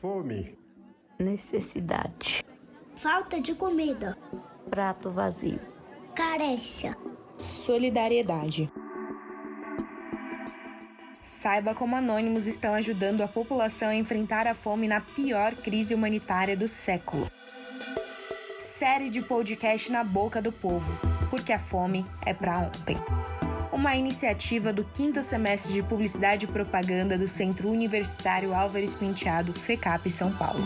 Fome. Necessidade. Falta de comida. Prato vazio. Carência. Solidariedade. Saiba como anônimos estão ajudando a população a enfrentar a fome na pior crise humanitária do século. Série de podcast na boca do povo, porque a fome é para ontem. Uma iniciativa do quinto semestre de Publicidade e Propaganda do Centro Universitário Álvares Penteado, FECAP São Paulo.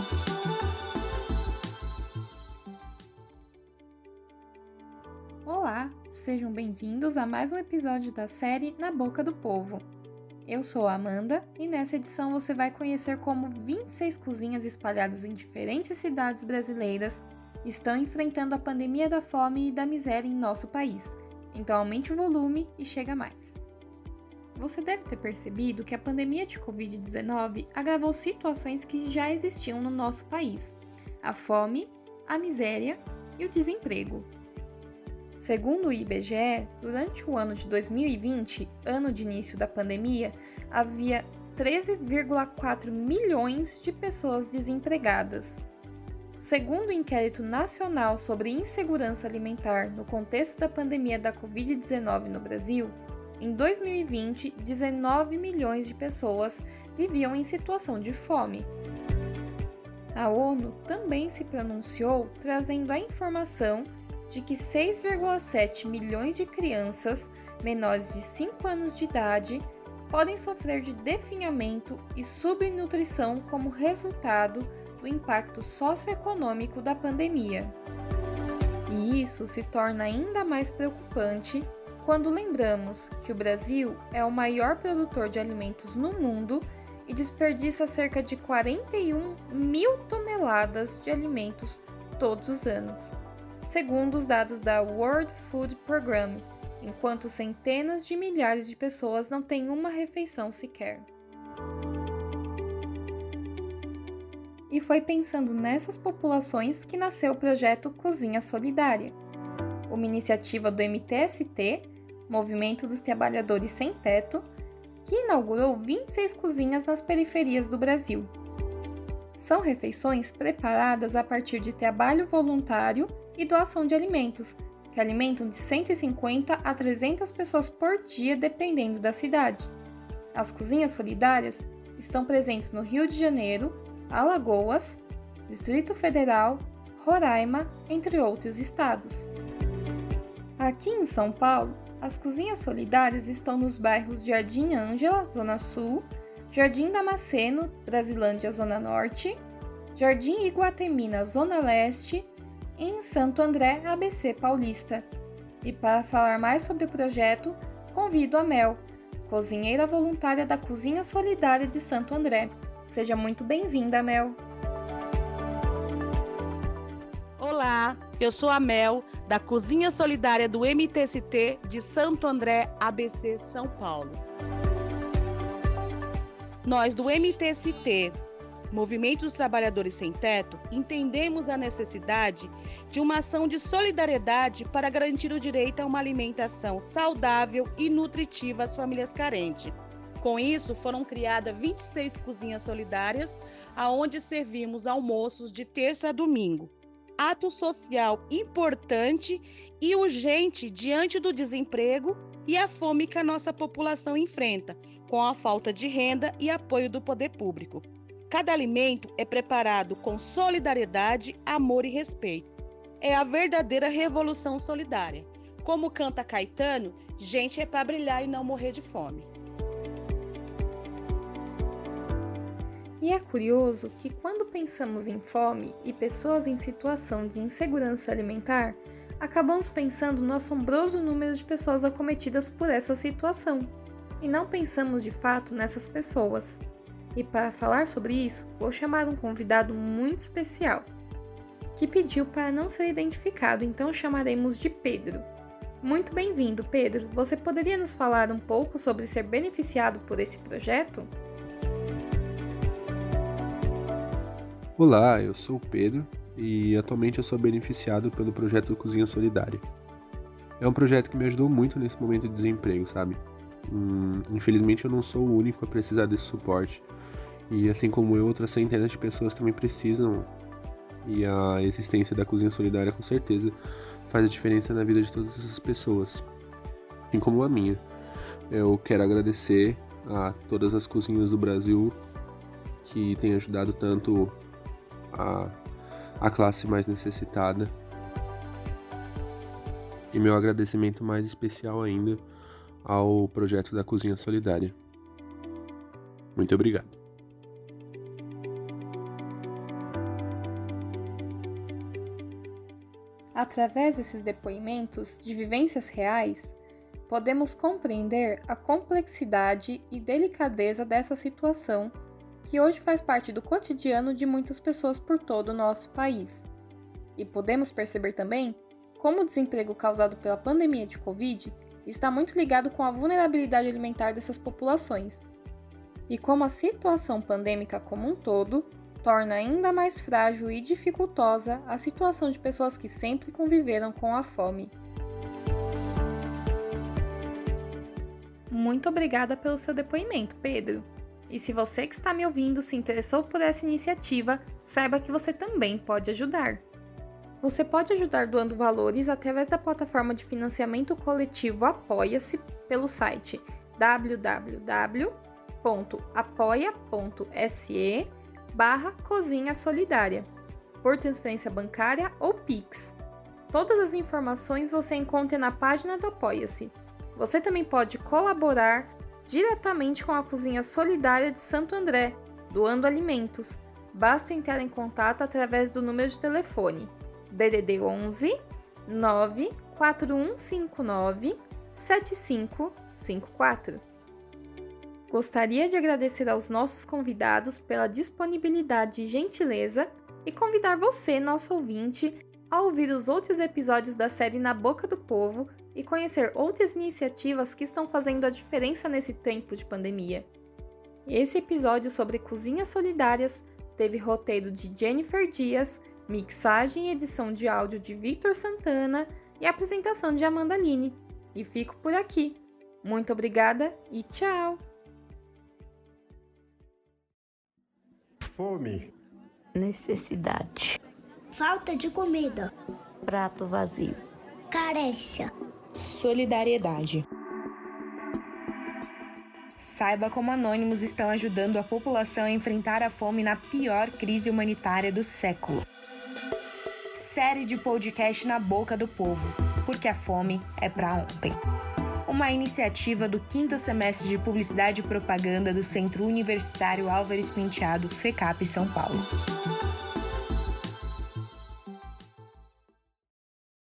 Olá, sejam bem-vindos a mais um episódio da série Na Boca do Povo. Eu sou a Amanda e nessa edição você vai conhecer como 26 cozinhas espalhadas em diferentes cidades brasileiras estão enfrentando a pandemia da fome e da miséria em nosso país. Então aumente o volume e chega mais. Você deve ter percebido que a pandemia de Covid-19 agravou situações que já existiam no nosso país: a fome, a miséria e o desemprego. Segundo o IBGE, durante o ano de 2020, ano de início da pandemia, havia 13,4 milhões de pessoas desempregadas. Segundo o Inquérito Nacional sobre Insegurança Alimentar no contexto da pandemia da Covid-19 no Brasil, em 2020, 19 milhões de pessoas viviam em situação de fome. A ONU também se pronunciou trazendo a informação de que 6,7 milhões de crianças menores de 5 anos de idade podem sofrer de definhamento e subnutrição como resultado do impacto socioeconômico da pandemia. E isso se torna ainda mais preocupante quando lembramos que o Brasil é o maior produtor de alimentos no mundo e desperdiça cerca de 41 mil toneladas de alimentos todos os anos segundo os dados da World Food Program, enquanto centenas de milhares de pessoas não têm uma refeição sequer. E foi pensando nessas populações que nasceu o projeto Cozinha Solidária, uma iniciativa do MTST, Movimento dos Trabalhadores Sem Teto, que inaugurou 26 cozinhas nas periferias do Brasil. São refeições preparadas a partir de trabalho voluntário e doação de alimentos, que alimentam de 150 a 300 pessoas por dia, dependendo da cidade. As cozinhas solidárias estão presentes no Rio de Janeiro, Alagoas, Distrito Federal, Roraima, entre outros estados. Aqui em São Paulo, as cozinhas solidárias estão nos bairros Jardim Ângela, Zona Sul, Jardim Damasceno, Brasilândia, Zona Norte, Jardim Iguatemina, Zona Leste em Santo André, ABC Paulista. E para falar mais sobre o projeto, convido a Mel, cozinheira voluntária da Cozinha Solidária de Santo André. Seja muito bem-vinda, Mel. Olá, eu sou a Mel, da Cozinha Solidária do MTST de Santo André, ABC, São Paulo. Nós do MTST Movimento dos Trabalhadores Sem Teto, entendemos a necessidade de uma ação de solidariedade para garantir o direito a uma alimentação saudável e nutritiva às famílias carentes. Com isso, foram criadas 26 cozinhas solidárias, aonde servimos almoços de terça a domingo. Ato social importante e urgente diante do desemprego e a fome que a nossa população enfrenta, com a falta de renda e apoio do poder público. Cada alimento é preparado com solidariedade, amor e respeito. É a verdadeira revolução solidária. Como canta Caetano, gente é para brilhar e não morrer de fome. E é curioso que quando pensamos em fome e pessoas em situação de insegurança alimentar, acabamos pensando no assombroso número de pessoas acometidas por essa situação, e não pensamos de fato nessas pessoas. E para falar sobre isso, vou chamar um convidado muito especial, que pediu para não ser identificado, então chamaremos de Pedro. Muito bem-vindo, Pedro. Você poderia nos falar um pouco sobre ser beneficiado por esse projeto? Olá, eu sou o Pedro e atualmente eu sou beneficiado pelo projeto Cozinha Solidária. É um projeto que me ajudou muito nesse momento de desemprego, sabe? Hum, infelizmente eu não sou o único a precisar desse suporte E assim como eu, outras centenas de pessoas também precisam. E a existência da cozinha solidária com certeza faz a diferença na vida de todas essas pessoas, assim como a minha. Eu quero agradecer a todas as cozinhas do Brasil que têm ajudado tanto a, a classe mais necessitada. E meu agradecimento mais especial ainda ao projeto da Cozinha Solidária. Muito obrigado. Através desses depoimentos de vivências reais, podemos compreender a complexidade e delicadeza dessa situação que hoje faz parte do cotidiano de muitas pessoas por todo o nosso país. E podemos perceber também como o desemprego causado pela pandemia de Covid está muito ligado com a vulnerabilidade alimentar dessas populações, e como a situação pandêmica como um todo torna ainda mais frágil e dificultosa a situação de pessoas que sempre conviveram com a fome. Muito obrigada pelo seu depoimento, Pedro. E se você que está me ouvindo se interessou por essa iniciativa, saiba que você também pode ajudar. Você pode ajudar doando valores através da plataforma de financiamento coletivo Apoia-se pelo site www.apoia.se barra Cozinha Solidária, por transferência bancária ou Pix. Todas as informações você encontra na página do Apoia-se. Você também pode colaborar diretamente com a Cozinha Solidária de Santo André, doando alimentos. Basta entrar em contato através do número de telefone DDD 11 94159 7554. Gostaria de agradecer aos nossos convidados pela disponibilidade e gentileza e convidar você, nosso ouvinte, a ouvir os outros episódios da série Na Boca do Povo e conhecer outras iniciativas que estão fazendo a diferença nesse tempo de pandemia. Esse episódio sobre cozinhas solidárias teve roteiro de Jennifer Dias, mixagem e edição de áudio de Victor Santana e apresentação de Amanda Line. E fico por aqui. Muito obrigada e tchau! Fome. Necessidade. Falta de comida. Prato vazio. Carência. Solidariedade. Saiba como anônimos estão ajudando a população a enfrentar a fome na pior crise humanitária do século. Série de podcast na boca do povo, porque a fome é para ontem uma iniciativa do quinto semestre de Publicidade e Propaganda do Centro Universitário Álvares Penteado, FECAP São Paulo.